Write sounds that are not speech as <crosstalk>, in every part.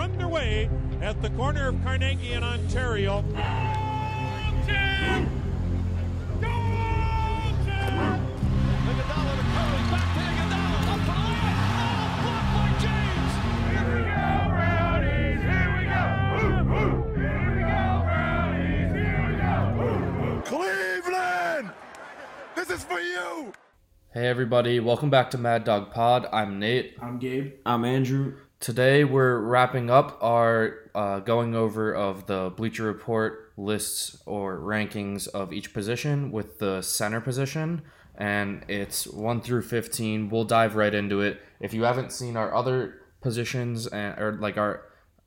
underway at the corner of Carnegie and Ontario. Iguodala to Curry, back to Iguodala, up for the layup. Oh, blocked by James. Here we go, Rowdies. Here we go. Here we go, Rowdies. Here we go. Cleveland! This is for you! Hey everybody, welcome back to Mad Dog Pod. I'm Nate. I'm Gabe. I'm Andrew. Today we're wrapping up our uh, going over of the Bleacher Report lists or rankings of each position with the center position, and it's one through fifteen. We'll dive right into it. If you haven't seen our other positions and or like our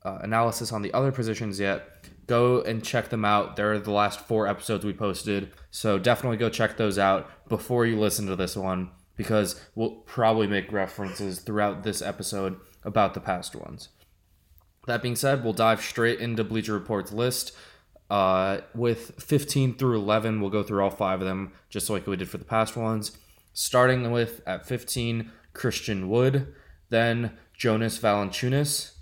uh, analysis on the other positions yet, go and check them out. They're the last four episodes we posted, so definitely go check those out before you listen to this one because we'll probably make references throughout this episode about the past ones. That being said, we'll dive straight into Bleacher Report's list. Uh, with 15 through 11, we'll go through all five of them, just like we did for the past ones. Starting with at 15, Christian Wood, then Jonas Valanciunas,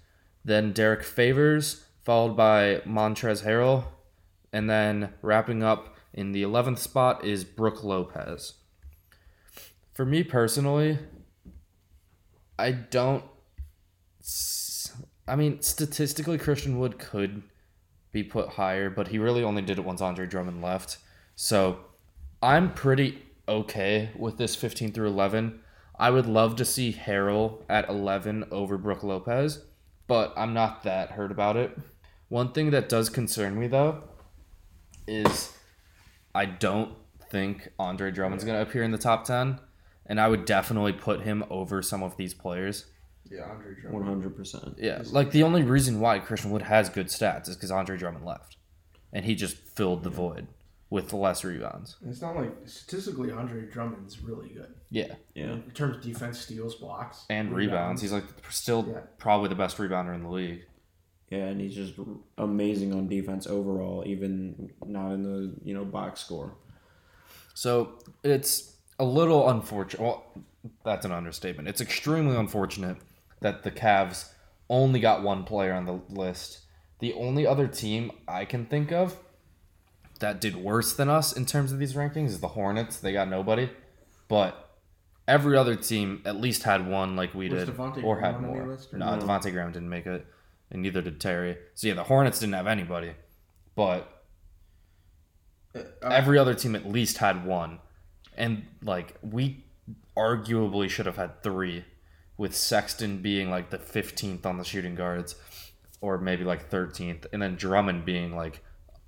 then Derrick Favors, followed by Montrezl Harrell, and then wrapping up in the 11th spot is Brook Lopez. For me personally, I don't. I mean, statistically, Christian Wood could be put higher, but he really only did it once Andre Drummond left. So I'm pretty okay with this 15 through 11. I would love to see Harrell at 11 over Brook Lopez, but I'm not that hurt about it. One thing that does concern me, though, is I don't think Andre Drummond's going to appear in the top 10, and I would definitely put him over some of these players. Yeah, Andre Drummond. hundred percent. Yeah, like the only reason why Christian Wood has good stats is because Andre Drummond left, and he just filled the void with less rebounds. It's not like statistically Andre Drummond's really good Yeah, Yeah. in terms of defense, steals, blocks, and rebounds. He's like still Yeah. probably the best rebounder in the league. Yeah, and he's just amazing on defense overall, even not in the you know box score. So it's a little unfortunate. Well, that's an understatement. It's extremely unfortunate that the Cavs only got one player on the list. The only other team I can think of that did worse than us in terms of these rankings is the Hornets. They got nobody, but every other team at least had one, like we Was did, Devontae or Graham had on your more. list or No, no? Devontae Graham didn't make it, and neither did Terry. So yeah, the Hornets didn't have anybody, but Uh, every other team at least had one and like we arguably should have had three with sexton being like the 15th on the shooting guards or maybe like 13th and then drummond being like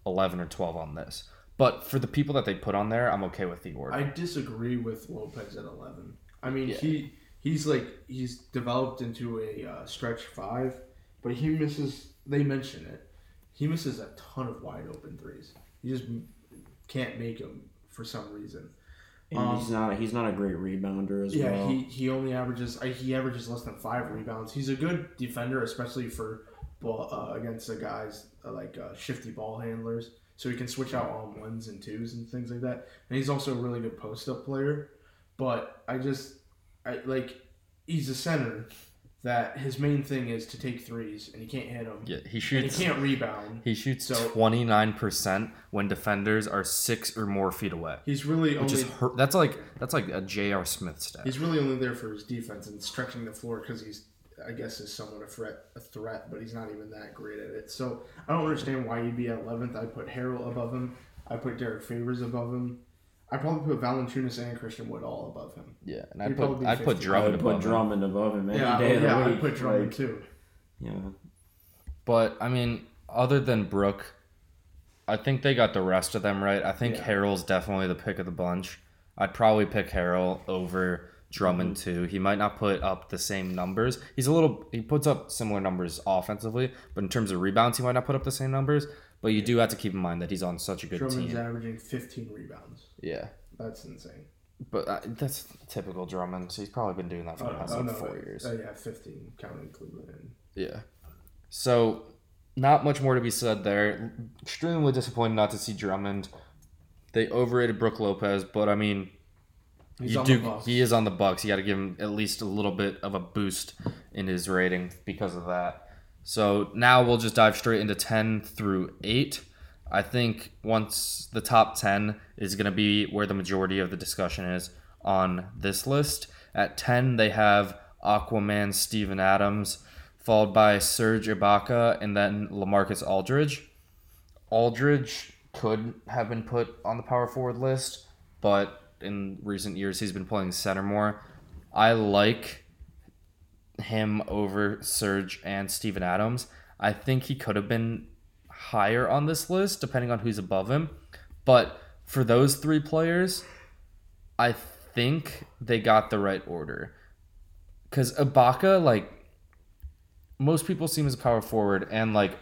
11 or 12 on this but for the people that they put on there i'm okay with the order I disagree with Lopez at eleven. I mean, Yeah. he he's like he's developed into a uh, stretch five, but he misses. They mention it. He misses a ton of wide open threes. He just can't make them for some reason. And Um, he's not he's not a great rebounder as Yeah, well. he, he only averages he averages less than five rebounds. He's a good defender, especially for ball uh, against the guys uh, like uh, shifty ball handlers. So he can switch out on ones and twos and things like that. And he's also a really good post up player. But I just I like he's a center that his main thing is to take threes and he can't hit them. yeah he and he can't rebound. he shoots 29% when defenders are six or more feet away He's really which only is hurt. that's like that's like a J.R. Smith stat He's really only there for his defense and stretching the floor because he's, I guess, is somewhat a threat, a threat, but he's not even that great at it. So I don't understand why he'd be at eleventh. I put Harrell above him. I put Derrick Favors above him. I probably put Valanciunas and Christian Wood all above him. yeah and He'd i'd probably put be i'd put 15. I drummond would put above him. Drummond above him any yeah, day of the yeah, I week. put Drummond like, too. Yeah. But I mean, other than Brooke, I think they got the rest of them right. I think Yeah. Harrell's definitely the pick of the bunch. I'd probably pick Harrell over Drummond Mm-hmm. too. He might not put up the same numbers. He's a little he puts up similar numbers offensively, but in terms of rebounds, he might not put up the same numbers. But you do have to keep in mind that he's on such a good team. Drummond's team. averaging 15 rebounds. Yeah, That's insane. but uh, that's typical Drummond. So he's probably been doing that for the past like four years. Oh, yeah, 15 counting Cleveland. And Yeah. So, not much more to be said there. Extremely disappointed not to see Drummond. They overrated Brook Lopez, but I mean, He's you on do. the Bucks. He is on the Bucks. You got to give him at least a little bit of a boost in his rating because of that. So now we'll just dive straight into 10 through 8. I think once the top 10 is going to be where the majority of the discussion is on this list. At 10, they have Aquaman Steven Adams, followed by Serge Ibaka, and then Lamarcus Aldridge. Aldridge could have been put on the power forward list, but in recent years he's been playing center more. I like him over Serge and Steven Adams. I think he could have been higher on this list depending on who's above him. But for those three players, I think they got the right order. Cuz Ibaka like most people see him as a power forward and like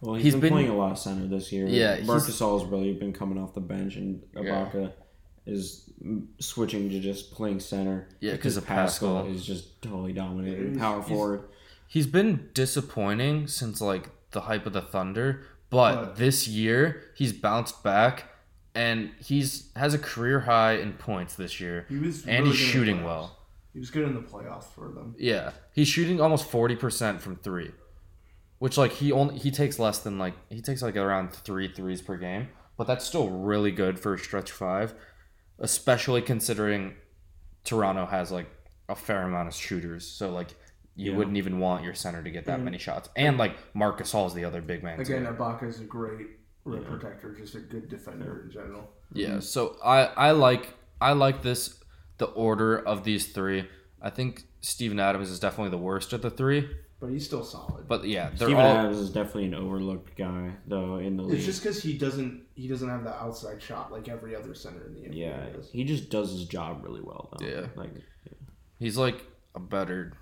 Well, he's He's been, been- playing a lot of center this year. Yeah, Marcus has really been coming off the bench, and Ibaka is switching to just playing center. Yeah, 'cause because of Pascal. is just totally dominating power he's- forward. He's been disappointing since like the hype of the Thunder, but But- this year he's bounced back and he's has a career high in points this year. He was and really he's good in the shooting well. He was good in the playoffs for them. Yeah, he's shooting almost forty percent from three, which like he only he takes less than like he takes like around three threes per game, but that's still really good for a stretch five, especially considering Toronto has like a fair amount of shooters. So like you Yeah. wouldn't even want your center to get that And- many shots, and like Marc Gasol is the other big man. Again. Ibaka is a great rim protector, just a good defender in general. Yeah, so I I like I like this the order of these three. I think Steven Adams is definitely the worst of the three, But he's still solid. but yeah, they're Steven all Adams is definitely an overlooked guy though in the league. It's just because he doesn't he doesn't have the outside shot like every other center in the NBA yeah, does. he just does his job really well though. Yeah. like he's like a better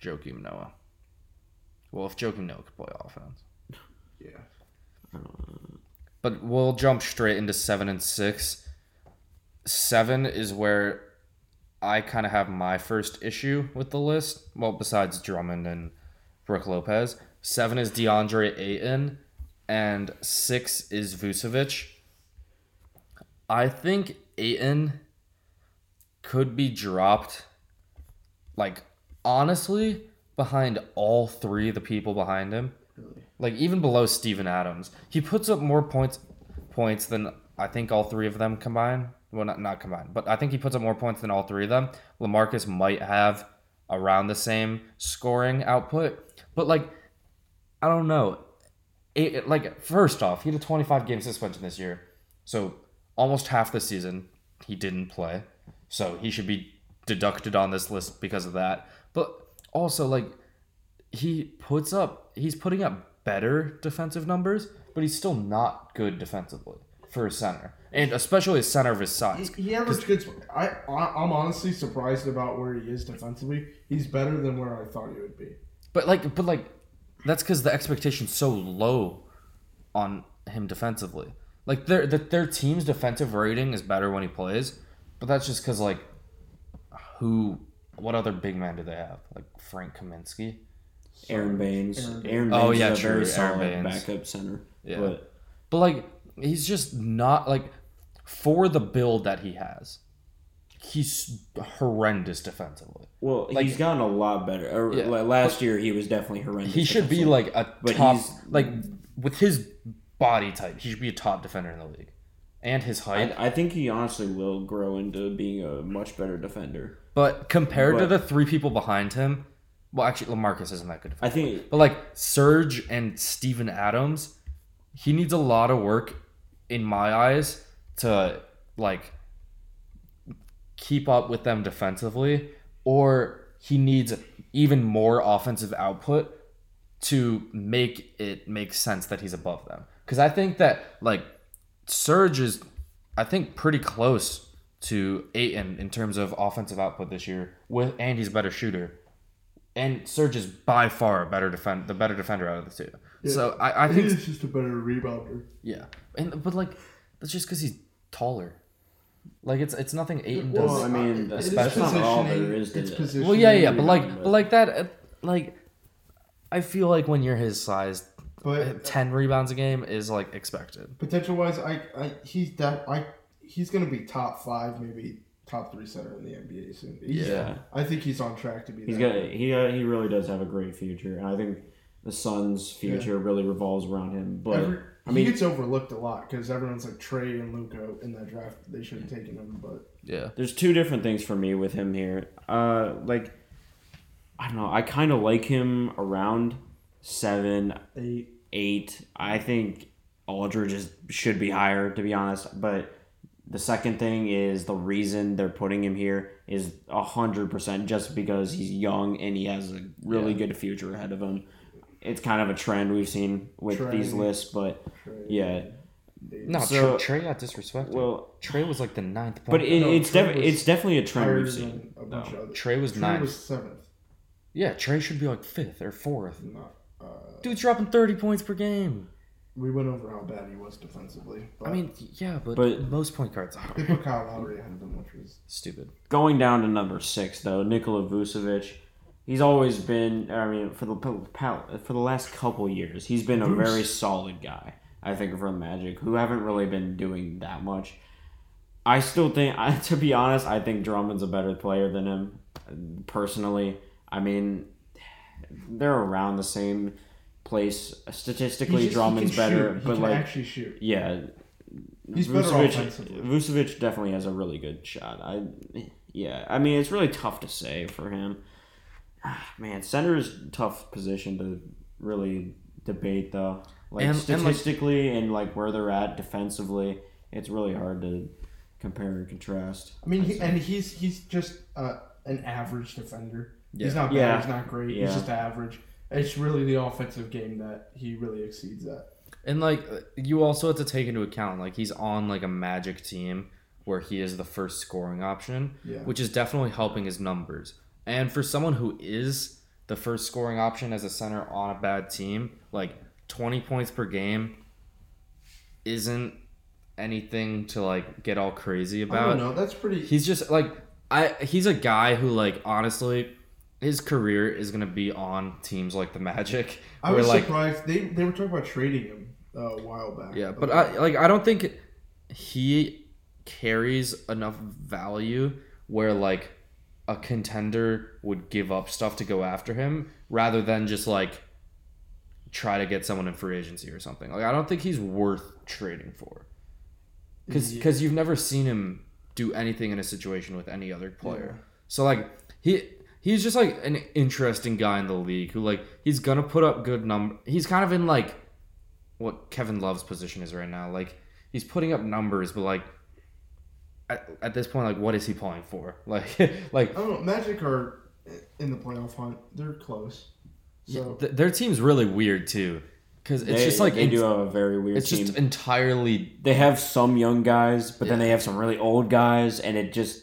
Joakim Noah. Well, if Joakim Noah could play offense, Yeah. but we'll jump straight into seven and six. Seven is where I kind of have my first issue with the list. Well, besides Drummond and Brooke Lopez, seven is DeAndre Ayton, and six is Vucevic. I think Ayton could be dropped, like honestly, behind all three of the people behind him. Really. Like even below Steven Adams, he puts up more points points than I think all three of them combined. Well, not not combined, but I think he puts up more points than all three of them. Lamarcus might have around the same scoring output, but like I don't know. It, it- like first off, he had a 25 game suspension this year, so almost half the season he didn't play. So he should be deducted on this list because of that. But also like he puts up he's putting up better defensive numbers, but he's still not good defensively for a center. And especially a center of his size. He, he averaged good. I, I'm honestly surprised about where he is defensively. He's better than where I thought he would be. But like but like that's cuz the expectation's so low on him defensively. Like their the, their team's defensive rating is better when he plays, but that's just cuz like who what other big man do they have? Like Frank Kaminsky? Aaron Baynes. Aaron Aaron oh, Baynes. Baynes Oh, is yeah, a true, very Aaron solid Baynes. backup center. Yeah. But But like he's just not like for the build that he has. He's horrendous defensively. well, Like- he's gotten a lot better. Er, yeah, last year he was definitely horrendous. He should be like a But top he's- like with his body type, he should be a top defender in the league. And his height. I, I think he honestly will grow into being a much better defender. but compared to the three people behind him, well actually Lamarcus isn't that good I think But like Serge and Steven Adams, he needs a lot of work in my eyes to like keep up with them defensively or he needs even more offensive output to make it make sense that he's above them. Cuz I think that like Serge is I think pretty close to Ayton in terms of offensive output this year with and he's a better shooter. And Serge is by far a better defend the better defender out of the two. So I, I think He's just a better rebounder. yeah, and but like that's just because he's taller. Like it's it's nothing Ayton does. Well, I mean, It is that's not all there positioning, to it's that. positioning. well, yeah, yeah, but like but like that, uh, like I feel like when you're his size, But ten rebounds a game is like expected. potential wise, I, I he's that I he's gonna be top five, maybe top three center in the NBA soon. He's- Yeah. I think he's on track to be. He's that got he uh, he really does have a great future, and I think the Suns' future really revolves around him. But Every, I mean, he gets overlooked a lot because everyone's like Trae and Luka in that draft. They should have taken him, but Yeah. there's two different things for me with him here. Uh, like I don't know, I kind of like him around seven, eight. eight. I think Aldridge is, should be higher, to be honest. But the second thing is the reason they're putting him here is hundred percent just because he's young and he has a really Yeah. good future ahead of him. It's kind of a trend we've seen with Trend. these lists, but Trae, yeah. No, So- Trae, Trae got disrespected. Well, Trae was like the ninth point. but it, No, it's Trae def- was it's definitely a trend we've seen. than a bunch though. of other. Trae was Trae ninth. was seventh. yeah, Trae should be like fifth or fourth. Not, uh, Dude's dropping 30 points per game. we went over how bad he was defensively. But I mean, yeah, but, But- most point guards they are put Kyle Lowry ahead of him, which was stupid. Going down to number six, though, Nikola Vucevic. He's always been. I mean, for the for the last couple years, he's been a Vuce. very solid guy. I think for the Magic, who haven't really been doing that much. I still think, <laughs> I, to be honest, I think Drummond's a better player than him. Personally, I mean, they're around the same place statistically. Just- Drummond's better, but like actually shoot. yeah, He's better Vucevic. Vucevic definitely has a really good shot. I, yeah, I mean it's really tough to say for him. <sighs> Man, center is a tough position to really debate though. Like And- and, like- statistically and like where they're at defensively, it's really hard to compare and contrast. I mean, he, and he's he's just uh, an average defender. He's not bad. Yeah. He's not great. Yeah. He's just average. It's really the offensive game that he really exceeds at. And like you also have to take into account like he's on like a magic team where he is the first scoring option, Yeah. which is definitely helping his numbers. And for someone who is the first scoring option as a center on a bad team, like 20 points per game isn't anything to like get all crazy about. know. That's pretty. He's just like I he's a guy who like honestly his career is going to be on teams like the Magic I was like surprised they they were talking about trading him uh, a while back. Yeah, but I like I don't think he carries enough value where like a contender would give up stuff to go after him rather than just like try to get someone in free agency or something. Like I don't think he's worth trading for. Cuz Yeah. cuz you've never seen him do anything in a situation with any other player. So like he he's just like an interesting guy in the league who like he's going to put up good number. He's kind of in like what Kevin Love's position is right now. Like he's putting up numbers, but like at, at this point, like what is he playing for? <laughs> Like like I don't know. Magic are in the playoff hunt. They're close. So th- their team's really weird too, because it's They- just like they ent- do have a very weird it's team. just entirely they have some young guys, but then they have some really old guys, and it just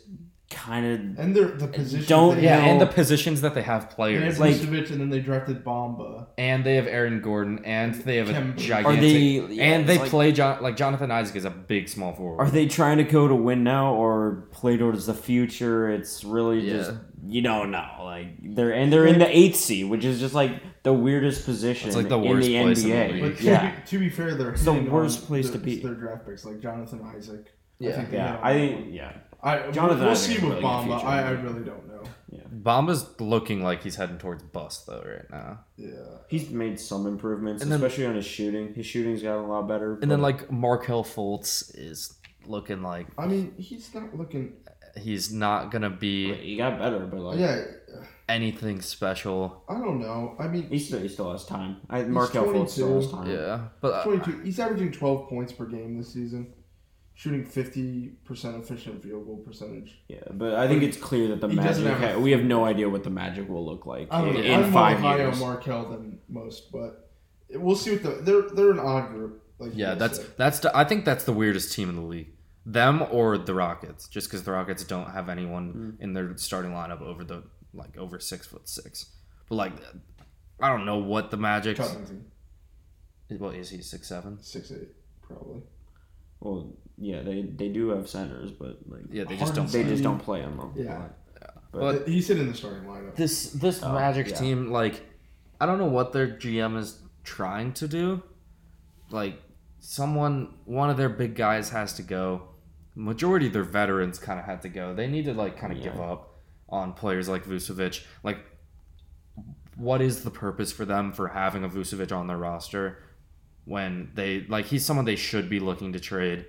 kind of and they're the position. Don't- they yeah, have, and the positions that they have they players, have like- Vucevic, and then they drafted Bamba. and they have Aaron Gordon, and they have a gigantic, Are they- yeah, and they like- play John like Jonathan Isaac is a big small forward. Are they trying to go to win now or play towards the future? It's really Yeah. just you don't know. Like they're and they're in the eighth seed, which is just like the weirdest position It's like the in worst the place in the NBA. league. But to, yeah, be, to be fair, they're It's the worst place the- to be. Their draft picks, like Jonathan Isaac. I Yeah. think they yeah. I think yeah. I, Jonathan we'll, we'll see with really good Bamba. future. I, I really don't know. Yeah. Bamba's looking like he's heading towards bust though right now. Yeah. He's made some improvements, And then- especially on his shooting. His shooting's gotten a lot better. And then like Markelle Fultz is looking like I mean, he's not looking. he's not gonna be he got better, but like Yeah, anything special. I don't know. I mean, he still he still has time. I Markelle Fultz still has time. Yeah, but uh, 22. He's averaging 12 points per game this season, shooting 50% efficient field goal percentage. Yeah, but I think it's clear that the He Magic. have Ha- we have no idea what the Magic will look like I don't in, know. in I'm five more high years. on Markelle than most, but we'll see what the they're they're an odd group. Like yeah, that's said. that's the, I think that's the weirdest team in the league. Them or the Rockets, just because the Rockets don't have anyone mm. in their starting lineup over the like over six foot six. But like, I don't know what the Magic. Covington, What is he six seven? six eight probably. Well, yeah, they they do have centers, but like Yeah, they just don't. they just don't play them. Yeah, But he's sitting in the starting lineup. this this Oh, Magic yeah. team, like, I don't know what their GM is trying to do. Like, someone, one of their big guys has to go. Majority of their veterans kind of had to go. They need to like kind of give up on players like Vucevic. Like what is the purpose for them for having a Vucevic on their roster when they like he's someone they should be looking to trade.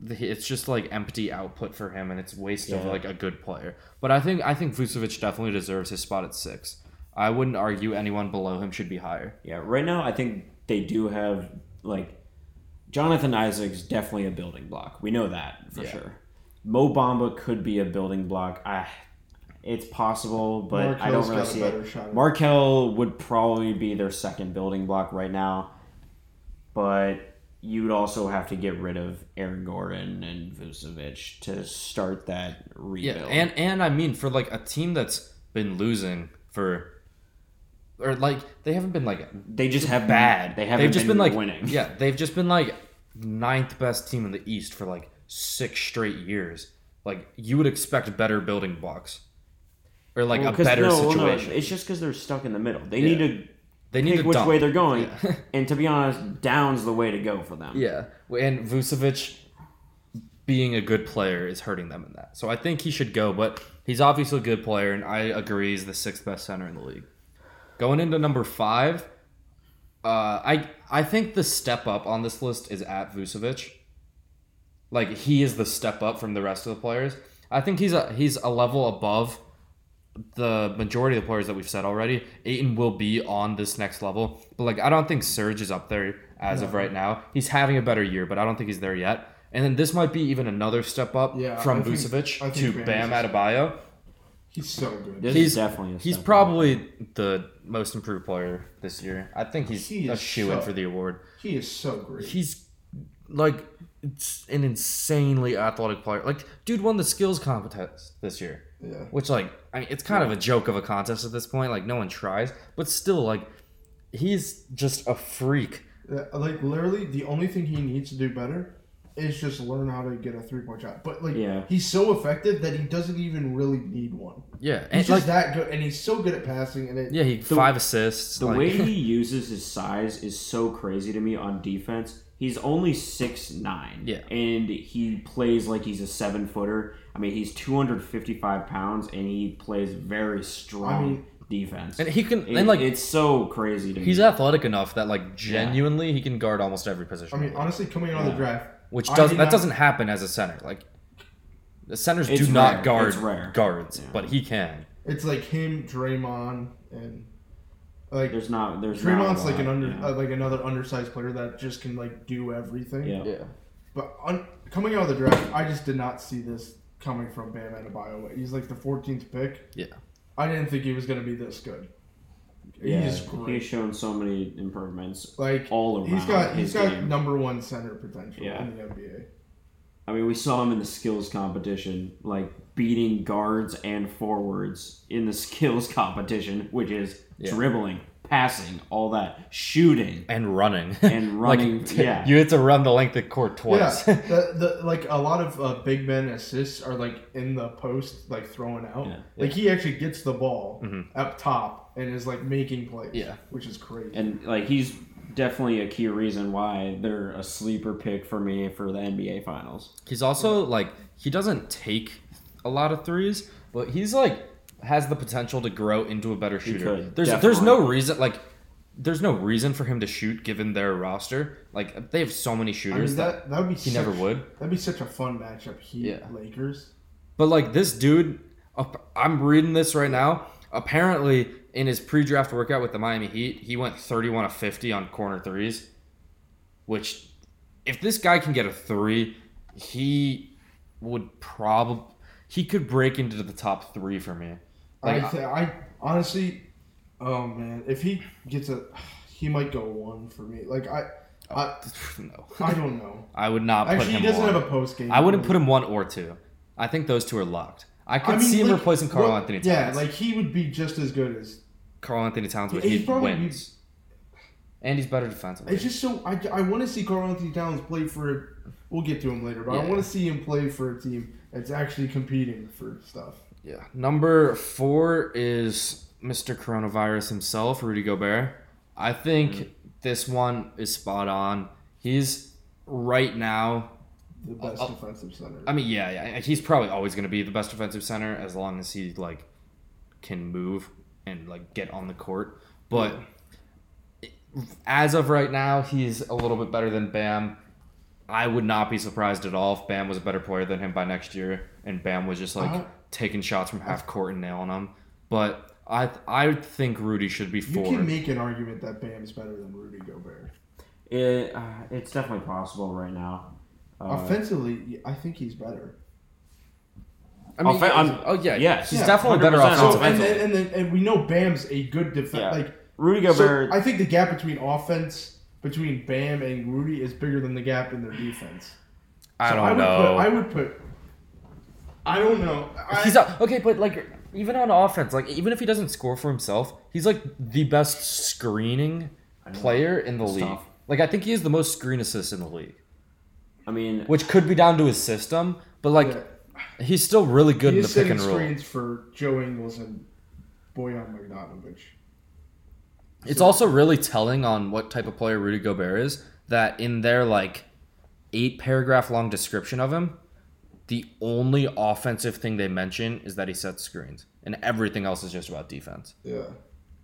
The- It's just like empty output for him, and it's waste of like a good player. But I think I think Vucevic definitely deserves his spot at six. I wouldn't argue anyone below him should be higher. Yeah, right now I think they do have like Jonathan Isaac's definitely a building block. We know that for Yeah. sure. Mo Bamba could be a building block. I, it's possible, but I don't really see better it. shot it. Markelle would probably be their second building block right now, but you'd also have to get rid of Aaron Gordon and Vucevic to start that rebuild. Yeah, and and I mean for like a team that's been losing for, or like they haven't been like they just have bad. They haven't they've just been, like winning. Yeah, they've just been like ninth best team in the East for like six straight years. Like you would expect better building blocks, or like Well, a better no, well, no, situation. it's just because they're stuck in the middle. They need to they need pick which dump. way they're going. Yeah. <laughs> and to be honest, down's the way to go for them. Yeah, and Vucevic being a good player is hurting them in that. So I think he should go, but he's obviously a good player, and I agree he's the sixth best center in the league. Going into number five, uh, I I think the step up on this list is at Vucevic. Like he is the step up from the rest of the players. I think he's a he's a level above the majority of the players that we've said already. Ayton will be on this next level, but like I don't think Serge is up there as of right now. He's having a better year, but I don't think he's there yet. And then this might be even another step up Yeah, from I Vucevic think to Bam Bam Adebayo. He's so good. This He's definitely a he's step up. probably the most improved player this year. I think he's He a shoe in so- for the award. He is so great. He's like it's an insanely athletic player. Like dude won the skills contest this year. Yeah. Which like I mean it's kind of a joke of a contest at this point. Like no one tries, but still like he's just a freak. Yeah, Like literally, the only thing he needs to do better is just learn how to get a three point shot. But like, Yeah. he's so effective that he doesn't even really need one. Yeah, He's and just like that good, and he's so good at passing. And it, yeah, he five assists. The like, way he <laughs> uses his size is so crazy to me on defense. He's only six nine. Yeah. And he plays like he's a seven footer. I mean, he's two hundred fifty five pounds, and he plays very strong I mean- defense. and he can It- and like it's so crazy to he's me. athletic enough that like genuinely he can guard almost every position. I mean, honestly, coming out of the draft, which does did that not- doesn't happen as a center. Like the centers It's do not guard guards, Yeah. but he can. It's like him, Draymond, and like There's not. There's Draymond's not a like an under, yeah. uh, like another undersized player that just can like do everything. Yeah. Yeah. But un- coming out of the draft, I just did not see this coming from Bam Adebayo. He's like the 14th pick. Yeah. I didn't think he was going to be this good. Yeah, he's he's shown so many improvements. like all He's around got he's his got game. number one center potential Yeah. in the NBA. I mean, we saw him in the skills competition, like beating guards and forwards in the skills <laughs> competition, which is Yeah. dribbling, passing, all that, shooting. And running. And <laughs> running, like, yeah. You had to run the length of court twice. Yeah, the, the, like a lot of uh, big men assists are like in the post, like throwing out. Yeah. Like he actually gets the ball Mhm. up top and is like making plays. Yeah. which is crazy. And like he's definitely a key reason why they're a sleeper pick for me for the NBA Finals. He's also like he doesn't take a lot of threes, but he's like has the potential to grow into a better shooter. could, there's there's no reason like there's no reason for him to shoot given their roster. Like they have so many I shooters mean, that, that that would be he such, never would. That'd be such a fun matchup. Heat Yeah. Lakers. But like this dude, I'm reading this right now. Apparently, in his pre-draft workout with the Miami Heat, he went 31 of 50 on corner threes. Which, if this guy can get a three, he would probably he could break into the top three for me. Like, I, th- I honestly, oh man, if he gets a, <sighs> he might go one for me. Like I, I, <laughs> no, I don't know. <laughs> I would not put Actually, he doesn't one. have a post game. I wouldn't put him one or two. I think those two are locked. I could I mean, see him like, replacing Karl well, Anthony Towns. Yeah, like he would be just as good as. Karl Anthony Towns, but he be- wins. And he's better defensively. It's just so I, I want to see Karl Anthony Towns play for. We'll get to him later, but I want to see him play for a team that's actually competing for stuff. Yeah. Number four is Mr. Coronavirus himself, Rudy Gobert. I think Mm-hmm. this one is spot on. He's right now. The best Uh, defensive center. I mean, yeah, yeah, he's probably always going to be the best defensive center as long as he like can move and like get on the court. But as of right now, he's a little bit better than Bam. I would not be surprised at all if Bam was a better player than him by next year, and Bam was just like Uh, taking shots from half court and nailing them. But I I think Rudy should be You four. can make an argument that Bam's better than Rudy Gobert. It, uh, it's definitely possible right now. Uh, Offensively, I think he's better. I mean, Offen- I'm- oh yeah, yes. he's Yeah, definitely better 100%. So offensively. and and, and, and we know Bam's a good defense. Yeah. Like Rudy so Gobert. I think the gap between offense between Bam and Rudy is bigger than the gap in their defense. I So don't I would know. Put, I would put. I don't know. I, He's a, okay, but like even on offense, like even if he doesn't score for himself, he's like the best screening player in the It's league. tough. Like I think he has the most screen assists in the league, I mean, which could be down to his system, but like Yeah. he's still really good he in the pick and roll. screens for Joe Ingles and Bojan Bogdanovic. It's also really telling on what type of player Rudy Gobert is that in their like eight paragraph long description of him, the only offensive thing they mention is that he sets screens, and everything else is just about defense. Yeah.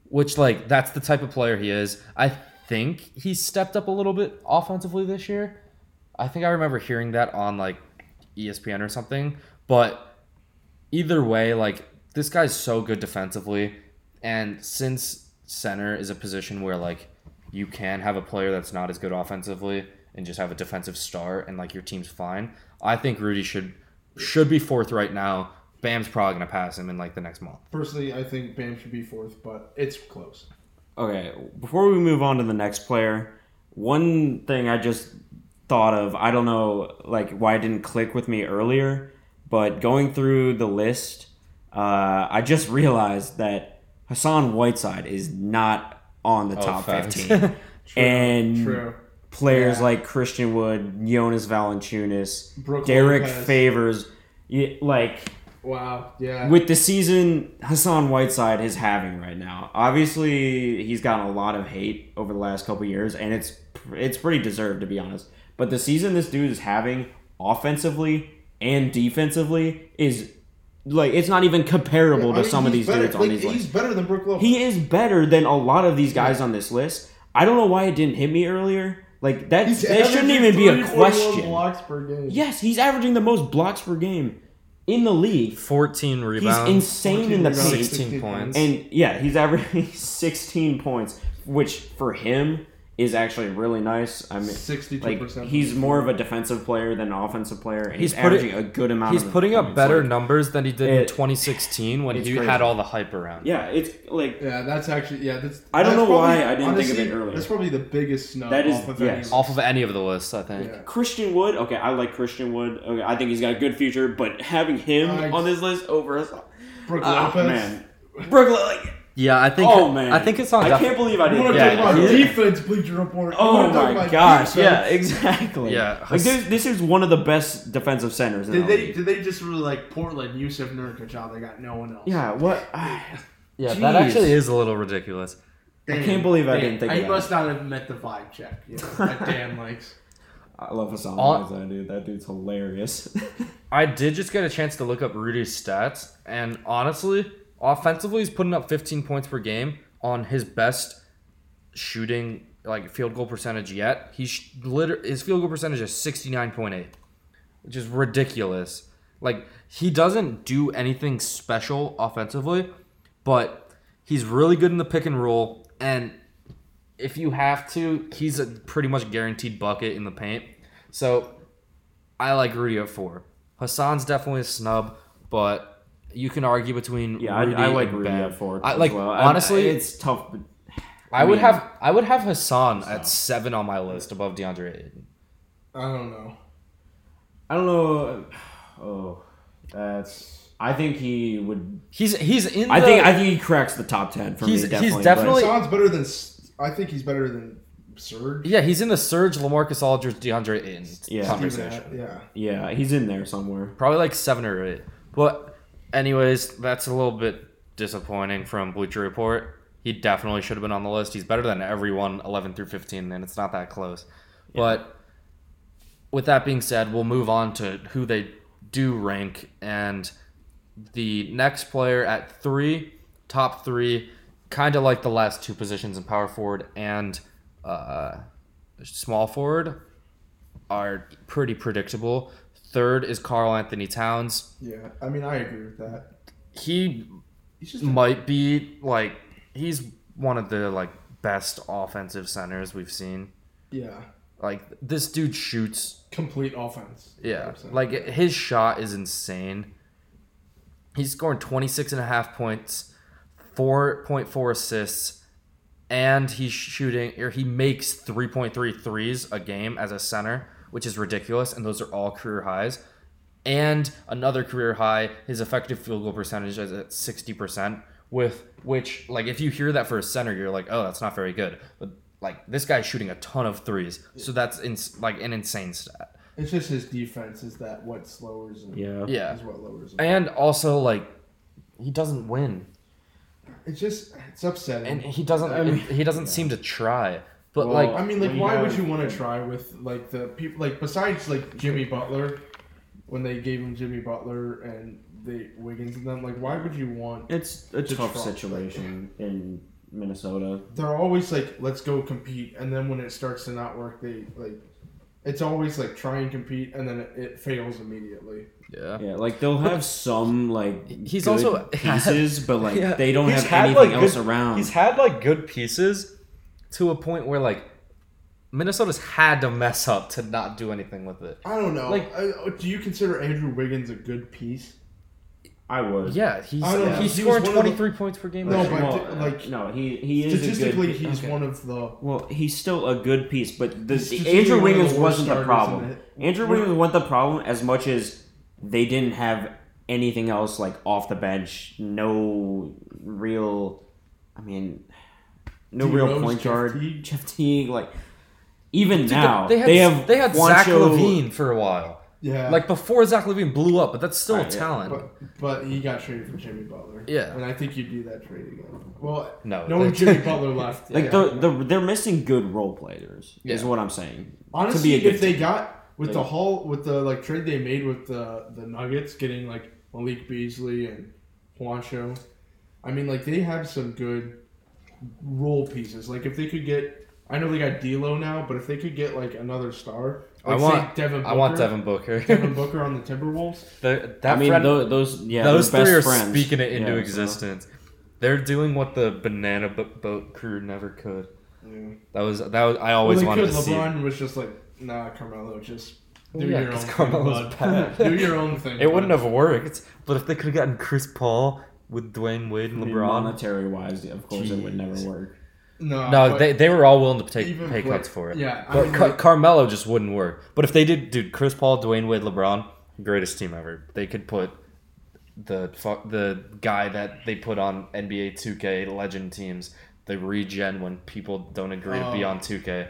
Which like that's the type of player he is. I think he stepped up a little bit offensively this year. I think I remember hearing that on like ESPN or something. But either way, like this guy's so good defensively, and since center is a position where like you can have a player that's not as good offensively and just have a defensive star and like your team's fine. I think Rudy should should be fourth right now. Bam's probably gonna pass him in like the next month. Personally, I think Bam should be fourth, but it's close. Okay, before we move on to the next player, one thing I just thought of, I don't know like why it didn't click with me earlier, but going through the list, uh, I just <laughs> realized that Hassan Whiteside is not on the Oh, top facts. 15. <laughs> and True. players Yeah. like Christian Wood, Jonas Valanciunas, Brook Derrick Lopez. Favors, like Wow. Yeah. with the season Hassan Whiteside is having right now. Obviously, he's gotten a lot of hate over the last couple years, and it's it's pretty deserved to be honest. But the season this dude is having offensively and defensively is like it's not even comparable I to mean, some of these better, dudes on like, these He's lists. better than Brook Lopez. He is better than a lot of these guys on this list. I don't know why it didn't hit me earlier. Like that, He's that shouldn't even be a 341 question. Blocks per game. Yes, he's averaging the most blocks per game in the league. 14 rebounds. He's rebounds. insane in the paint. 16 points. And yeah, he's averaging <laughs> 16 points, which for him is actually really nice. I mean, 62%. like he's more of a defensive player than an offensive player, and he's, He's putting- averaging a good amount. He's of putting up points. better Like, numbers than he did in 2016 when he crazy. had all the hype around. Yeah, it's like Yeah, that's actually yeah. That's. I don't that's know why I didn't think of honestly, it earlier. That's probably the biggest snub. That is- off of yes. any Off of any of the lists, I think. Yeah. Christian Wood. Okay, I like Christian Wood. Okay, I think he's got a good future, but having him I- on this list over us, Brook ah, Lopez. man, Brook, like, Yeah, I think. oh man, I think it's on. I def- can't believe I You didn't. want to Yeah, talk about he- defense, Bleacher Report? You Oh wanna talk my about gosh! defense? Yeah, exactly. Yeah. like this, this is one of the best defensive centers. In Did the they league. did they just really like Portland Jusuf Nurkic how they got no one else? Yeah. What? I <sighs> Yeah, Jeez. that actually is a little ridiculous. I can't believe I didn't think I of that. must not have met the vibe check. You know, that Dan <laughs> likes. I love Hassan All- Whiteside, dude. That dude's hilarious. <laughs> I did just get a chance to look up Rudy's stats, and honestly, offensively, he's putting up 15 points per game on his best shooting, like field goal percentage yet. He's liter- his field goal percentage is 69.8, which is ridiculous. Like he doesn't do anything special offensively, but he's really good in the pick and roll, and if you have to, he's a pretty much guaranteed bucket in the paint. So I like Rudy at four. Hassan's definitely a snub, but you can argue between yeah, I, Rudy I like and Rudy Bam. at four. I as like well. I- honestly, it's tough. But I, would mean- have I would have Hassan at seven on my list above DeAndre Ayton. I don't know. I don't know. Uh, oh, that's. I think he would. He's he's in. I the- think I think he cracks the top ten for He's- me. he's Definitely. definitely- but- Hassan's better than. I think he's better than Serge. yeah, he's in the Serge, Lamarcus Aldridge, DeAndre Ayton Yeah. conversation. Yeah. yeah, he's in there somewhere. Probably like seven or eight. But anyways, that's a little bit disappointing from Bleacher Report. He definitely should have been on the list. He's better than everyone 11 through 15, and it's not that close. But with that being said, we'll move on to who they do rank. And the next player at three, top three, kind of like the last two positions in power forward and uh, small forward, are pretty predictable. Third is Karl Anthony Towns. Yeah, I mean, I agree with that. He might be like he's one of the like best offensive centers we've seen. yeah, Like this dude shoots complete offense. Yeah, 100%. like his shot is insane. He's scoring 26 and a half points, 4.4 assists, and he's shooting or he makes 3.3 threes a game as a center, which is ridiculous and those are all career highs. And another career high, his effective field goal percentage is at 60% with which like if you hear that for a center you're like, "Oh, that's not very good." But like this guy's shooting a ton of threes. So that's ins- like an insane stat. it's just his defense is that what slowers him. Yeah. Yeah. is what lowers him. And also, like, he doesn't win, It's just it's upsetting. and he doesn't. I mean- he doesn't seem to try. But Well, like, I mean, like, We why would you want to try with like the people like besides like Jimmy Butler, when they gave him Jimmy Butler and they Wiggins and them, like, why would you want? It's a To tough try. situation in Minnesota. They're always like, let's go compete, and then when it starts to not work, they like, it's always like try and compete, and then it, it fails immediately. yeah, Yeah, like they'll have some like He's good also- pieces, but like <laughs> Yeah. they don't He's have had, anything like, else good- around. He's had like good pieces to a point where like Minnesota's had to mess up to not do anything with it. I don't know. Like- Like, I, uh, do you consider Andrew Wiggins a good piece? I would. Yeah, he's I don't He was scoring one of the- twenty three points per game. No, but Well, like no, he he is a statistically, good, he's okay. one of the. Well, he's still a good piece, but the, He's the statistically Andrew one the Wiggins wasn't the problem. Andrew What- Wiggins wasn't the problem as much as they didn't have anything else like off the bench. No real, I mean, no D real Rose, point Jeff guard. Teague. Jeff Teague, like even Dude, now they, had they have they had Zach LaVine for a while, Yeah. like before Zach LaVine blew up, but that's still Right, yeah. talent. But, but he got traded for Jimmy Butler. Yeah. And I think you do that trade again. Well, No, no, when they- Jimmy Butler left. <laughs> Like yeah. the, the they're missing good role players. Is what I'm saying. honestly, to be a good if they team. got with the Like- whole with the like trade they made with the the Nuggets getting like Malik Beasley and Juancho, I mean like they have some good role pieces. Like if they could get, I know they got D'Lo now, but if they could get like another star, I like, say want Devin. Booker, I want Devin Booker. Devin <laughs> Booker on the Timberwolves. The- that I mean, friend- tho- those yeah, those they're three are friends. speaking it into Yeah, so- existence. They're doing what the banana boat crew never could. Yeah. That was that was I Well, always they wanted could. to see. LeBron was just like, nah, Carmelo, just do Yeah, your own 'cause thing, Carmelo's bud. <laughs> do your own thing. It wouldn't have worked, but if they could have gotten Chris Paul with Dwyane Wade and I mean, LeBron, monetary wise, of course, it would never work. No, no, they, they were all willing to take pay play- cuts for it. Yeah, I but mean, Car- like- Carmelo just wouldn't work. But if they did, dude, Chris Paul, Dwyane Wade, LeBron, greatest team ever. They could put the fu- the guy that they put on NBA 2K legend teams, the regen when people don't agree to be Oh. on 2K.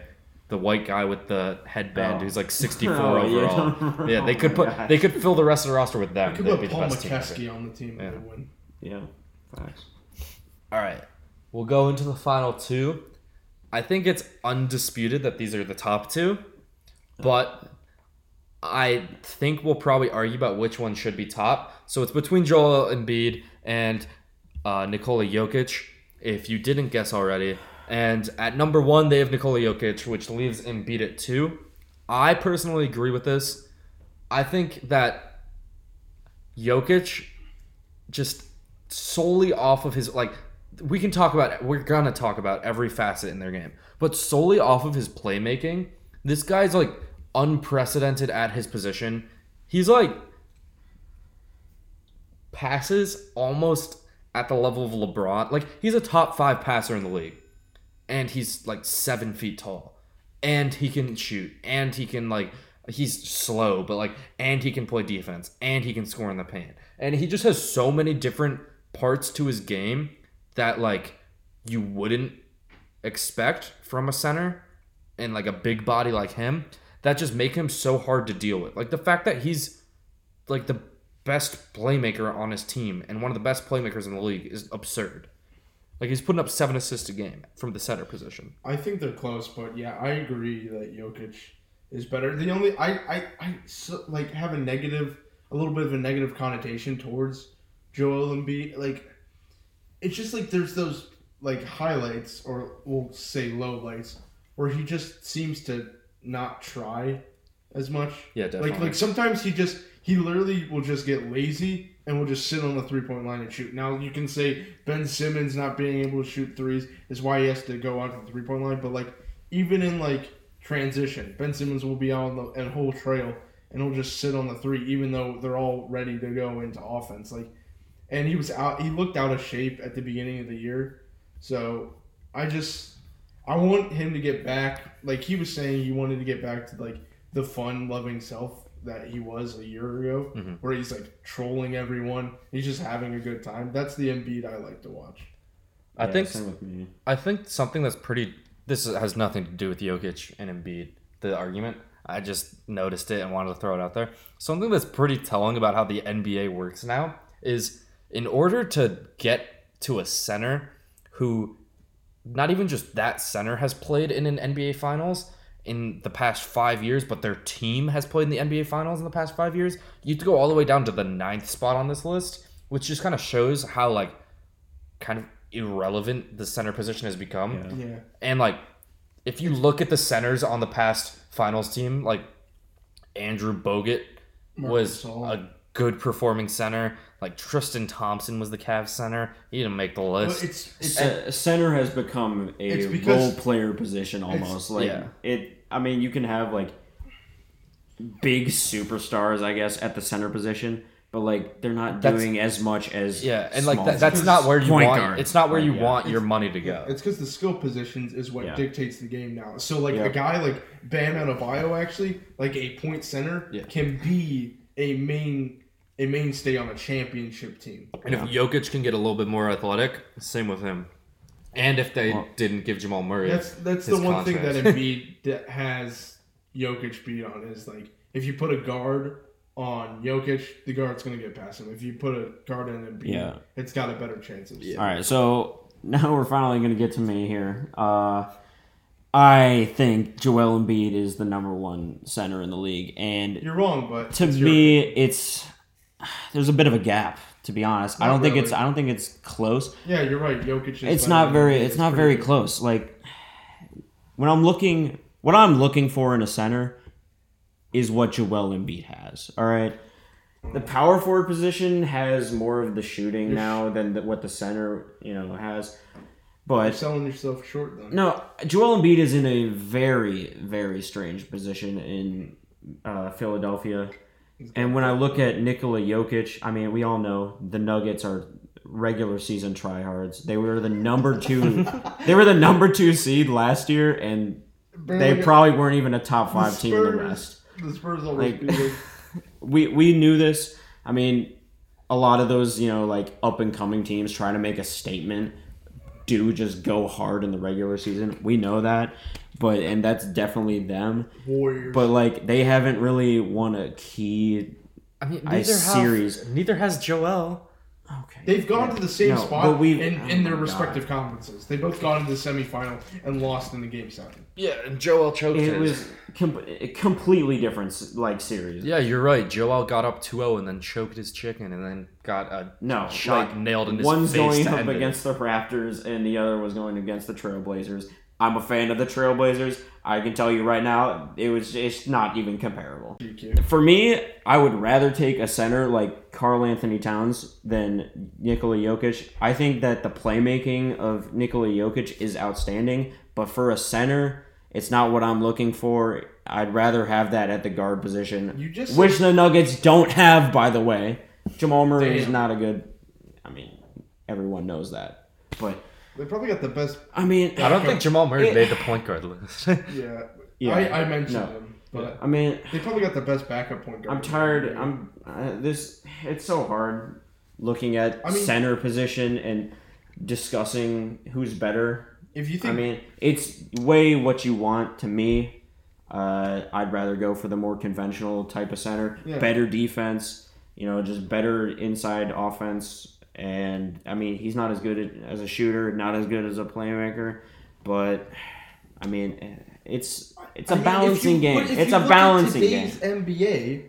The white guy with the headband Oh. who's like <laughs> 64 Oh, yeah. overall. Yeah, they could Oh <laughs> put my they could fill the rest of the roster with them. I could They'd put be the Paul best. McKeskey on the team Yeah. and they win. Yeah, facts. All right. We'll go into the final two. I think it's undisputed that these are the top two, but I think we'll probably argue about which one should be top. So it's between Joel Embiid and uh, Nikola Jokic, if you didn't guess already. And at number one, they have Nikola Jokic, which leaves Embiid at two. I personally agree with this. I think that Jokic just solely off of his like we can talk about we're gonna talk about every facet in their game but solely off of his playmaking this guy's like unprecedented at his position. He's like passes almost at the level of lebron like he's a top five passer in the league and he's like seven feet tall and he can shoot and he can like he's slow but like and he can play defense and he can score in the paint and he just has so many different parts to his game that like you wouldn't expect from a center and like a big body like him that just make him so hard to deal with. Like the fact that he's like the best playmaker on his team and one of the best playmakers in the league is absurd. Like he's putting up seven assists a game from the center position. I think they're close, but yeah, I agree that Jokic is better. The only I I, I so, like have a negative, a little bit of a negative connotation towards Joel Embiid. Like it's just like there's those like highlights or we'll say low lights where he just seems to not try as much. Yeah, Like definitely. like sometimes he just he literally will just get lazy and will just sit on the three point line and shoot. Now you can say Ben Simmons not being able to shoot threes is why he has to go out to the three point line, but like even in like transition, Ben Simmons will be out on the and whole trail and he'll just sit on the three even though they're all ready to go into offense. Like and he was out he looked out of shape at the beginning of the year. So I just I want him to get back like he was saying he wanted to get back to like the fun loving self that he was a year ago Mhm. where he's like trolling everyone. He's just having a good time. That's the Embiid I like to watch. I Yeah, think same with me. I think something that's pretty. This has nothing to do with Jokic and Embiid. The argument. I just noticed it and wanted to throw it out there. Something that's pretty telling about how the NBA works now is in order to get to a center who, not even just that center has played in an NBA Finals in the past five years, but their team has played in the NBA Finals in the past five years. You have to go all the way down to the ninth spot on this list, which just kind of shows how like kind of irrelevant the center position has become. Yeah. Yeah. And like, if you look at the centers on the past finals team, like Andrew Bogut was Gasol. a good performing center. Like Tristan Thompson was the Cavs center. He didn't make the But list. it's it's C- center has become a because- role player position almost. Like yeah. it. I mean, you can have like big superstars, I guess, at the center position, but like they're not That's- doing as much as yeah, and like that, that's not where you want. guard. It's not where you yeah. want your money to go. It's because the skill positions is what Yeah. dictates the game now. So like Yeah. a guy like Bam Adebayo actually, like a point center, Yeah. can be a main a mainstay on a championship team. And if Jokic can get a little bit more athletic, same with him. And if they Well- didn't give Jamal Murray, That's that's his the one thing that contract. Embiid that has Jokic beat on is like if you put a guard on Jokic, the guard's gonna get past him. If you put a guard on Embiid, Yeah. it's got a better chance of. All right, so now we're finally going to get to me here. Uh, I think Joel Embiid is the number one center in the league, and You're wrong, but to it's your- me, it's there's a bit of a gap. To be honest, I don't think it's I don't think it's close. yeah, you're right. Jokic is. It's not very it's not very good. close. Like when I'm looking, what I'm looking for in a center is what Joel Embiid has. All right. The power forward position has more of the shooting now than the, what the center, you know, has. You're But selling yourself short then. no, Joel Embiid is in a very, very strange position in uh, Philadelphia. And when I look at Nikola Jokic, I mean, we all know the Nuggets are regular season tryhards. They were the number two. <laughs> they were the number two seed last year, and they probably weren't even a top five team in the West. The Spurs always Like- <laughs> We we knew this. I mean, a lot of those you know like up and coming teams trying to make a statement do just go hard in the regular season. We know that, but and that's definitely them. Warriors. But like they haven't really won a key. I mean, neither series- neither has Joel. Okay. They've gone to the same No, spot but we've- in, oh in their oh my respective conferences. They both got into the semifinal and lost in the game seven. Yeah, and Joel choked It his. was com- a completely different like series. Yeah, you're right. Joel got up 2-0 and then choked his chicken and then got a No, shot like, nailed in his One's face going to up end it. against the Raptors, and the other was going against the Trailblazers. I'm a fan of the Trailblazers. I can tell you right now, it was it's not even comparable. GQ. For me, I would rather take a center like Karl Anthony Towns than Nikola Jokic. I think that the playmaking of Nikola Jokic is outstanding, but for a center, it's not what I'm looking for. I'd rather have that at the guard position, You just which the Nuggets don't have, by the way. Jamal Murray is not a good. I mean, everyone knows that, but They probably got the best. I mean, I don't think <laughs> Jamal Murray It- made the point guard list. Yeah, <laughs> Yeah. I, I mentioned No. them, but I mean, they probably got the best backup point guard. I'm tired. I'm uh, this. It's so hard looking at I mean- center position and discussing who's better. If you think, I mean, it's way what you want to me. Uh, I'd rather go for the more conventional type of center, Yeah. better defense. You know, just better inside offense. And I mean, he's not as good as a shooter, not as good as a playmaker, but I mean, it's it's a I mean, balancing you- game. It's a look at balancing game. NBA,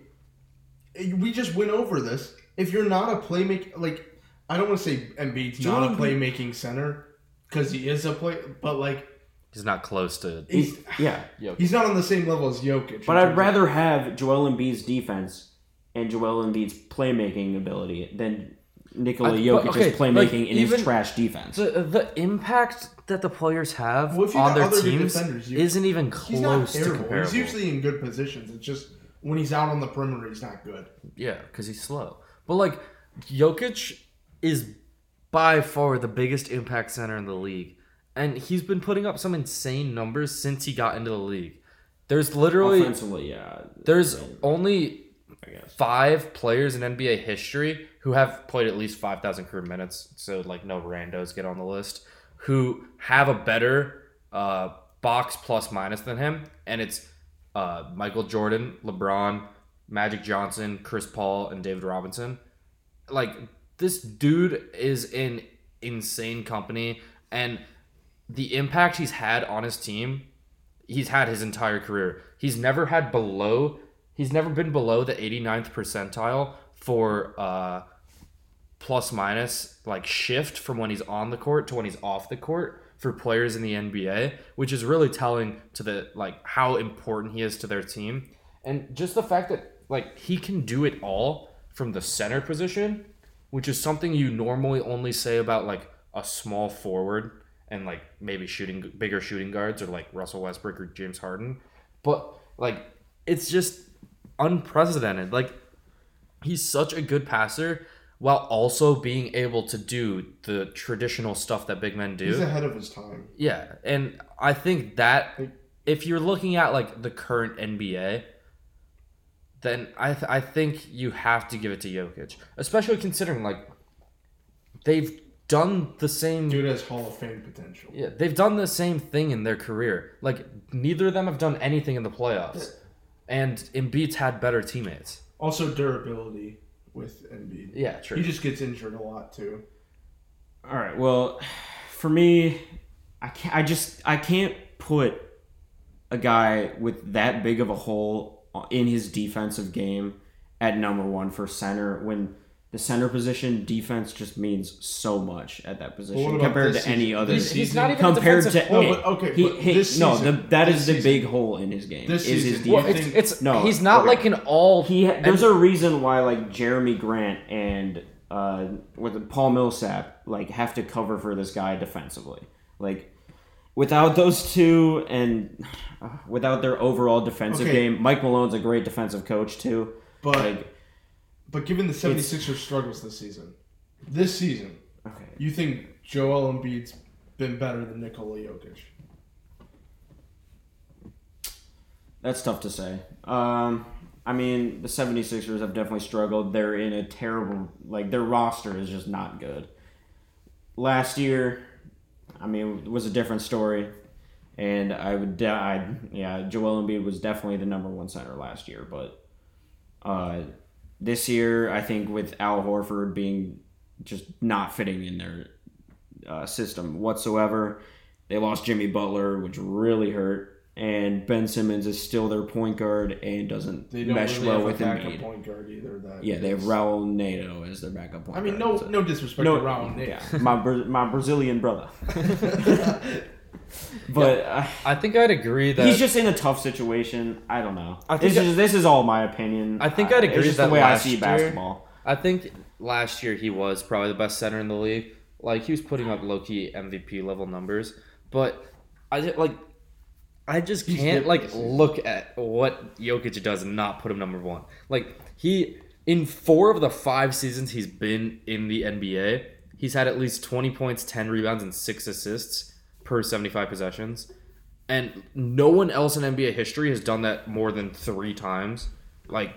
we just went over this. If you're not a playmaker, like I don't want to say Embiid's Joel not a playmaking center because he is a play, but like He's not close to. he's Yeah, <sighs> he's not on the same level as Jokic. but I'd terms of- rather have Joel Embiid's defense and Joel Embiid's playmaking ability than Nikola I- but, Jokic's okay, playmaking like, in his trash defense. The, the impact that the players have Well, on their teams you- isn't even close to terrible. comparable. He's usually in good positions. It's just when he's out on the perimeter, he's not good. Yeah, because he's slow. But like, Jokic is by far the biggest impact center in the league, and he's been putting up some insane numbers since he got into the league. There's literally Offensively, yeah. there's only I guess. five players in NBA history who have played at least 5,000 career minutes, so like no randos get on the list, who have a better uh, box plus minus than him, and it's uh, Michael Jordan, LeBron, Magic Johnson, Chris Paul, and David Robinson. Like this dude is in insane company, and the impact he's had on his team he's had his entire career. He's never had below he's never been below the 89th percentile for uh plus minus like shift from when he's on the court to when he's off the court for players in the NBA, which is really telling to the like how important he is to their team. And just the fact that like he can do it all from the center position, which is something you normally only say about like a small forward and like maybe shooting bigger shooting guards or like Russell Westbrook or James Harden. But like it's just unprecedented. Like he's such a good passer while also being able to do the traditional stuff that big men do. He's ahead of his time. Yeah, and I think that if you're looking at like the current NBA, then I th- I think you have to give it to Jokic, especially considering like they've done the same. Dude has Hall of Fame potential. Yeah, they've done the same thing in their career. Like neither of them have done anything in the playoffs, and Embiid's had better teammates. Also durability with Embiid. Yeah, true. He just gets injured a lot too. All right. Well, for me, I can't. I just I can't put a guy with that big of a hole in his defensive game at number one for center when the center position defense just means so much at that position compared to any season? other. This He's not even compared to No, but okay, he, but he- this no, season- the, that this is the season- big hole in his game. This is his defense. Well, it's, it's No, he's not okay. like an all. He there's a reason why like Jerami Grant and uh with Paul Millsap like have to cover for this guy defensively. Like without those two and uh, <sighs> without their overall defensive Okay. game, Mike Malone's a great defensive coach too. But Like but given the 76ers struggles this season, this season, okay. you think Joel Embiid's been better than Nikola Jokic? That's tough to say. Um I mean, the 76ers have definitely struggled. They're in a terrible like their roster is just not good. Last year, I mean, it was a different story. And I would, I, yeah, Joel Embiid was definitely the number one center last year. But uh, this year, I think with Al Horford being just not fitting in their uh, system whatsoever, they lost Jimmy Butler, which really hurt. And Ben Simmons is still their point guard and doesn't They don't mesh really well have with a backup Embiid. point guard either. That Yeah, they have is- Raul Neto as their backup point I mean, guard. no, So- no disrespect no, to Raul Neto. yeah, my my Brazilian brother. <laughs> <laughs> <laughs> but uh, I think I'd agree that he's just in a tough situation. I don't know. I think this, I- is, this is all my opinion. I think Uh, I'd it's agree just that the way I see year- basketball. I think last year he was probably the best center in the league. Like he was putting up low key MVP level numbers, but I just like I just can't like look at what Jokic does and not put him number one. Like he in four of the five seasons he's been in the NBA, he's had at least twenty points, ten rebounds, and six assists per seventy five possessions. And no one else in NBA history has done that more than three times. Like,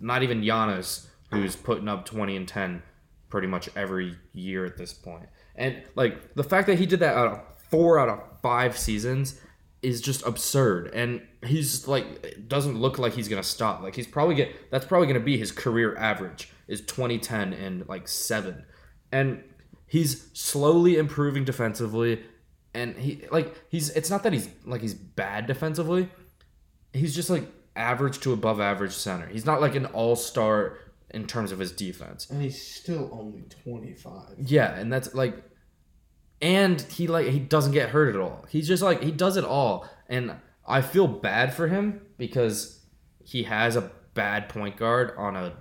not even Giannis, who's putting up 20 and 10 pretty much every year at this point. And, like, the fact that he did that out of four out of five seasons is just absurd. And he's, like, doesn't look like he's going to stop. Like, he's probably get that's probably going to be his career average is 2010 and, like, seven. And he's slowly improving defensively and he like he's it's not that he's like he's bad defensively he's just like average to above average center he's not like an all-star in terms of his defense. And he's still only 25. Yeah, and that's like and he like he doesn't get hurt at all. He's just like he does it all. And I feel bad for him because he has a bad point guard on a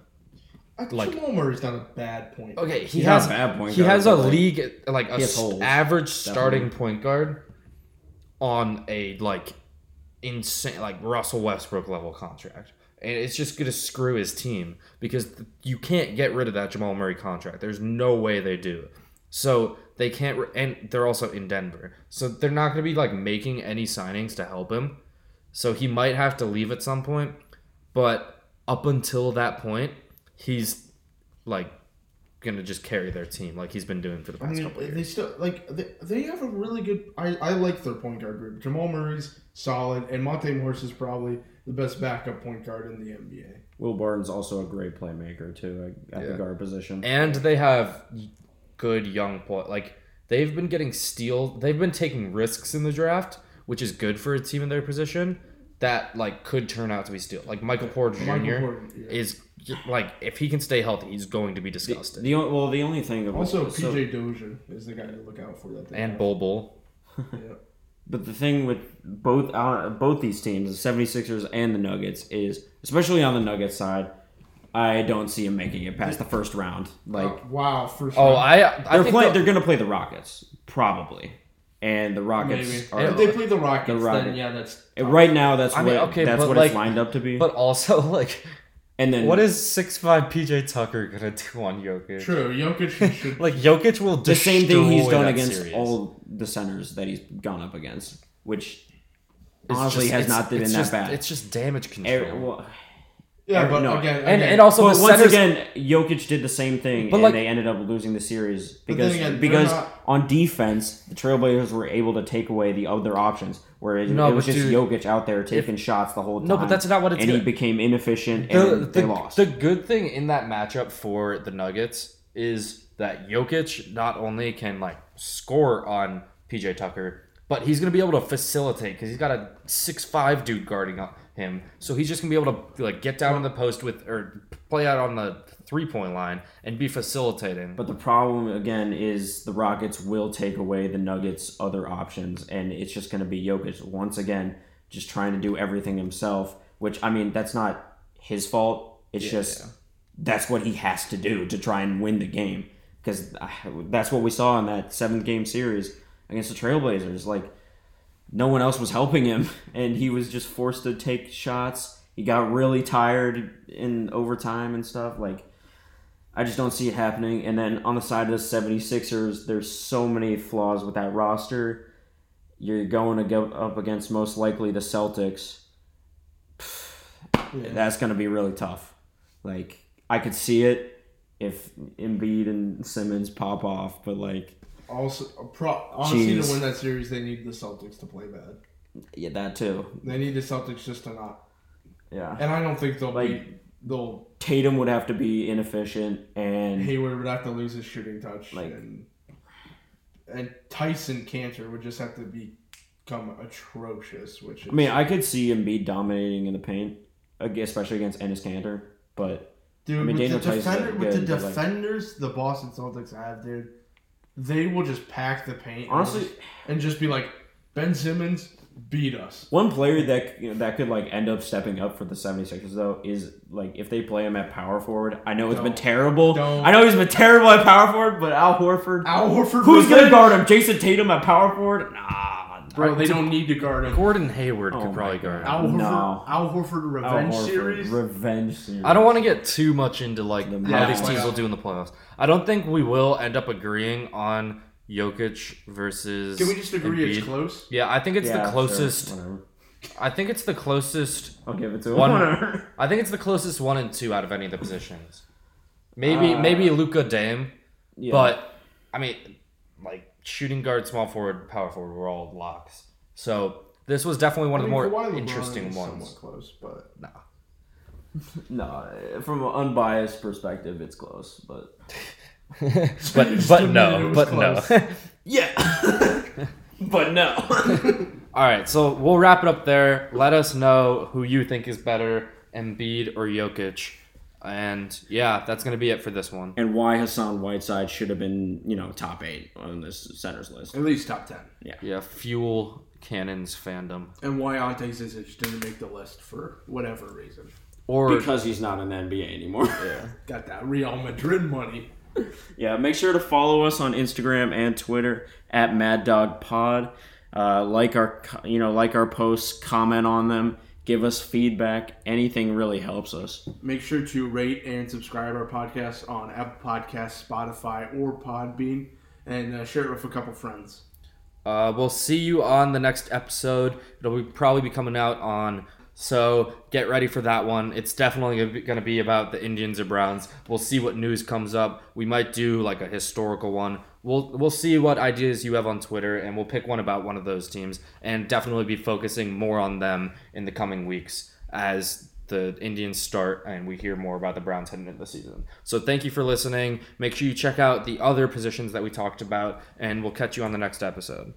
Like, Like- Jamal Murray's not a bad point. Okay, he He's not has a bad point He guard, has a but, like, league like a he has s- holes, average starting definitely. point guard on a like insane like Russell Westbrook level contract. And it's just going to screw his team because th- you can't get rid of that Jamal Murray contract. There's no way they do. So they can't re- and they're also in Denver. So they're not going to be like making any signings to help him. So he might have to leave at some point, but up until that point, he's like gonna just carry their team like he's been doing for the I past mean, couple of they still like they, they have a really good. I, I like their point guard group. Jamal Murray's solid, and Monte Morris is probably the best backup point guard in the NBA. Will Barton's also a great playmaker too at, at Yeah. the guard position. And they have good young play. Like they've been getting steal. They've been taking risks in the draft, which is good for a team in their position. That like could turn out to be steel. Like Michael Porter Jr. Michael Porter, yeah. is like if he can stay healthy, he's going to be disgusted. the on- well, the only thing about Also, so- PJ Dozier is the guy to look out for. That they and have. Bol Bol. Yeah. But the thing with both uh, both these teams, the 76ers and the Nuggets, is especially on the Nuggets side, I don't see him making it past the first round. Like Oh, wow, first. Oh, round. I I they're think playing, the- they're going to play the Rockets probably, and the Rockets maybe are if they play the Rockets, The then yeah, that's right now. That's I what mean, okay, that's what like- it's lined up to be. but also <laughs> like and then what is six five PJ Tucker gonna do on Jokic? true. Jokic should. <laughs> Like Jokic will the same thing he's done against series. all the centers that he's gone up against, which It's honestly just- has not been it's that bad. It's just damage control. Well, yeah, but no, again, and again, and also But the once centers, again, Jokic did the same thing, But and like- they ended up losing the series then because again, because not- on defense, the Trailblazers were able to take away the other options, where it, No, it was just dude, Jokic out there taking shots the whole time. No, but that's not what it's and he became inefficient, the, and they lost. the good thing in that matchup for the Nuggets is that Jokic not only can like score on PJ Tucker, but he's gonna be able to facilitate because he's got a six five dude guarding on him. So he's just gonna be able to like get down in the post with or play out on the three point line and be facilitating. But the problem again is the Rockets will take away the Nuggets' other options, and it's just to be Jokic once again just trying to do everything himself. Which I mean, that's not his fault. It's just that's what he has to do to try and win the game because uh, that's what we saw in that seventh game series against the Trailblazers. Like no one else was helping him, <laughs> and he was just forced to take shots. He got really tired in overtime and stuff. Like I just don't see it happening. And then on the side of the 76ers, there's so many flaws with that roster. You're going to go up against most likely the Celtics. <sighs> That's going to be really tough. Like, I could see it if Embiid and Simmons pop off, but like, Also, pro, honestly, Jeez. to win that series, they need the Celtics to play bad. yeah, that too. They need the Celtics just to not. Yeah. And I don't think they'll Like- be. They'll Tatum would have to be inefficient, and Hayward would have to lose his shooting touch, Like- and and Tyson Kanter would just have to become atrocious. Which is, I mean, I could see him be dominating in the paint, especially against Enes Kanter, but dude, I mean, with, Daniel the defender, with the but, like- defenders the Boston Celtics have, dude, they will just pack the paint. and Honestly- just- and just be like, Ben Simmons beat us. One player that you know, that could like end up stepping up for the 76ers though is like if they play him at power forward. I know it's been Don't. terrible. Don't. I know he's been terrible at power forward, but Al Horford. Al Horford, Who's gonna guard him? Jayson Tatum at power forward? Nah, Bro, they don't need to guard him. Gordon Hayward Oh could my probably guard. him. Al Horford, No. Al Horford Al revenge Horford, series. Revenge series. I don't want to get too much into like The how Yeah, these teams will do in the playoffs. I don't think we will end up agreeing on Jokic versus. Can we just agree it's close? Yeah, I think it's Yeah, the sure, closest. whatever. I think it's the closest. I'll give it to One- Whatever. I think it's the closest one and two out of any of the positions. Maybe Uh, maybe Luka Dame, Yeah. but I mean, like shooting guard, small forward, power forward were all locks. So this was definitely one I of mean, the more LeBron interesting is ones. Somewhat close, but no, <laughs> from an unbiased perspective, it's close, but <laughs> But but no, it was but no. <laughs> yeah, but no. All right, so we'll wrap it up there. Let us know who you think is better, Embiid or Jokic. And yeah, that's gonna be it for this one. And why Hassan Whiteside should have been, you know, top eight on this centers list. At least top ten. Yeah, Yeah, fuel cannons fandom. And why Ante Zizic didn't make the list for whatever reason. Or Because he's not in the NBA anymore. <laughs> Yeah. <laughs> Got that Real Madrid money. <laughs> yeah, make sure to follow us on Instagram and Twitter at Mad Dog Pod. Uh, like our, you know, like our posts, comment on them, give us feedback. Anything really helps us. Make sure to rate and subscribe our podcast on Apple Podcasts, Spotify, or Podbean, and uh, share it with a couple friends. Uh, we'll see you on the next episode. It'll be, probably be coming out on. So get ready for that one. It's definitely going to be about the Indians or Browns. We'll see what news comes up. We might do like a historical one. We'll we'll see what ideas you have on Twitter, and we'll pick one about one of those teams, and definitely be focusing more on them in the coming weeks as the Indians start and we hear more about the Browns heading into the season. So thank you for listening. Make sure you check out the other positions that we talked about, and we'll catch you on the next episode.